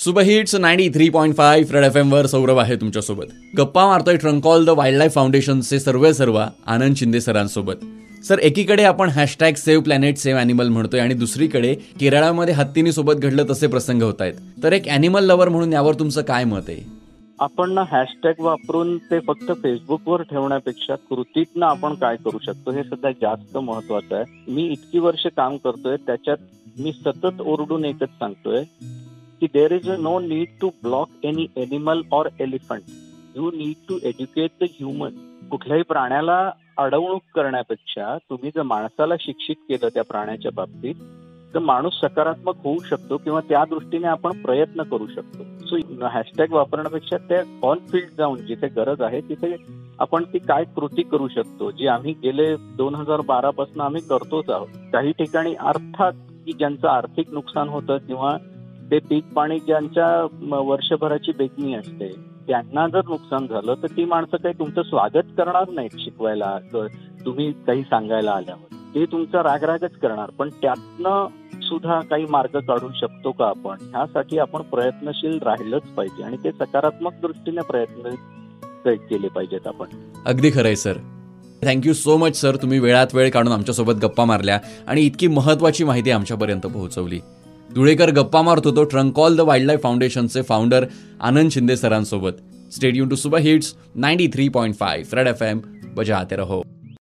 Super hits ninety three point five red F एमवर Saurabh आहे तुमच्यासोबत. गप्पा मारतोय ट्रंकॉल द वाईल्ड लाईफ फाउंडेशनचे सर्वे सर्व आनंद शिंदे सरांसोबत. सर एकीकडे आपण hashtag save planet save animal म्हणतोय आणि दुसरीकडे केरळामध्ये हत्तीनी सोबत घडलं तसे प्रसंग होत आहेत. तर एक अॅनिमल लवर म्हणून यावर तुमचं काय मत आहे? आपण ना हॅशटॅग वापरून ते फक्त फेसबुकवर ठेवण्यापेक्षा कृतीतनं आपण काय करू शकतो हे सध्या जास्त महत्वाचं आहे. मी इतकी वर्ष काम करतोय त्याच्यात मी सतत ओरडून एकच सांगतोय की there is no need to block any animal or elephant you need to educate the human कुठल्याही प्राण्याला अडवणूक करण्यापेक्षा तुम्ही जर माणसाला शिक्षित केलं त्या प्राण्याच्या बाबतीत तर माणूस सकारात्मक होऊ शकतो किंवा त्या दृष्टीने आपण प्रयत्न करू शकतो. सो हॅशटॅग वापरण्यापेक्षा त्या ऑन फील्ड जाऊन जिथे गरज आहे तिथे आपण ती काय कृती करू शकतो जी आम्ही गेले दोन हजार बारा पासून आम्ही करतोच आहोत. काही ठिकाणी अर्थात की ज्यांचं आर्थिक नुकसान होतं किंवा ते पीक पाणी ज्यांच्या वर्षभराची बेगणी असते त्यांना जर नुकसान झालं तर ती माणसं काही तुमचं स्वागत करणार नाहीत शिकवायला तुम्ही काही सांगायला आल्यावर. ते तुमचा रागरागच करणार. पण त्यातनं सुद्धा काही मार्ग काढू शकतो का आपण? ह्यासाठी आपण प्रयत्नशील राहिलंच पाहिजे. आणि ते सकारात्मक दृष्टीने प्रयत्न केले पाहिजेत आपण. अगदी खरंय sir. Thank you so much sir. तुम्ही वेळात वेळ काढून आमच्यासोबत गप्पा मारल्या आणि इतकी महत्वाची माहिती आमच्यापर्यंत पोहोचवली. धुळेकर गप्पा मारत होतो. ट्रंकॉल द वाईल्ड लाईफ फाउंडेशनचे founder Anand Shinde सरांसोबत. Stay tuned to super hits ninety three point five red F M बजाते रहो.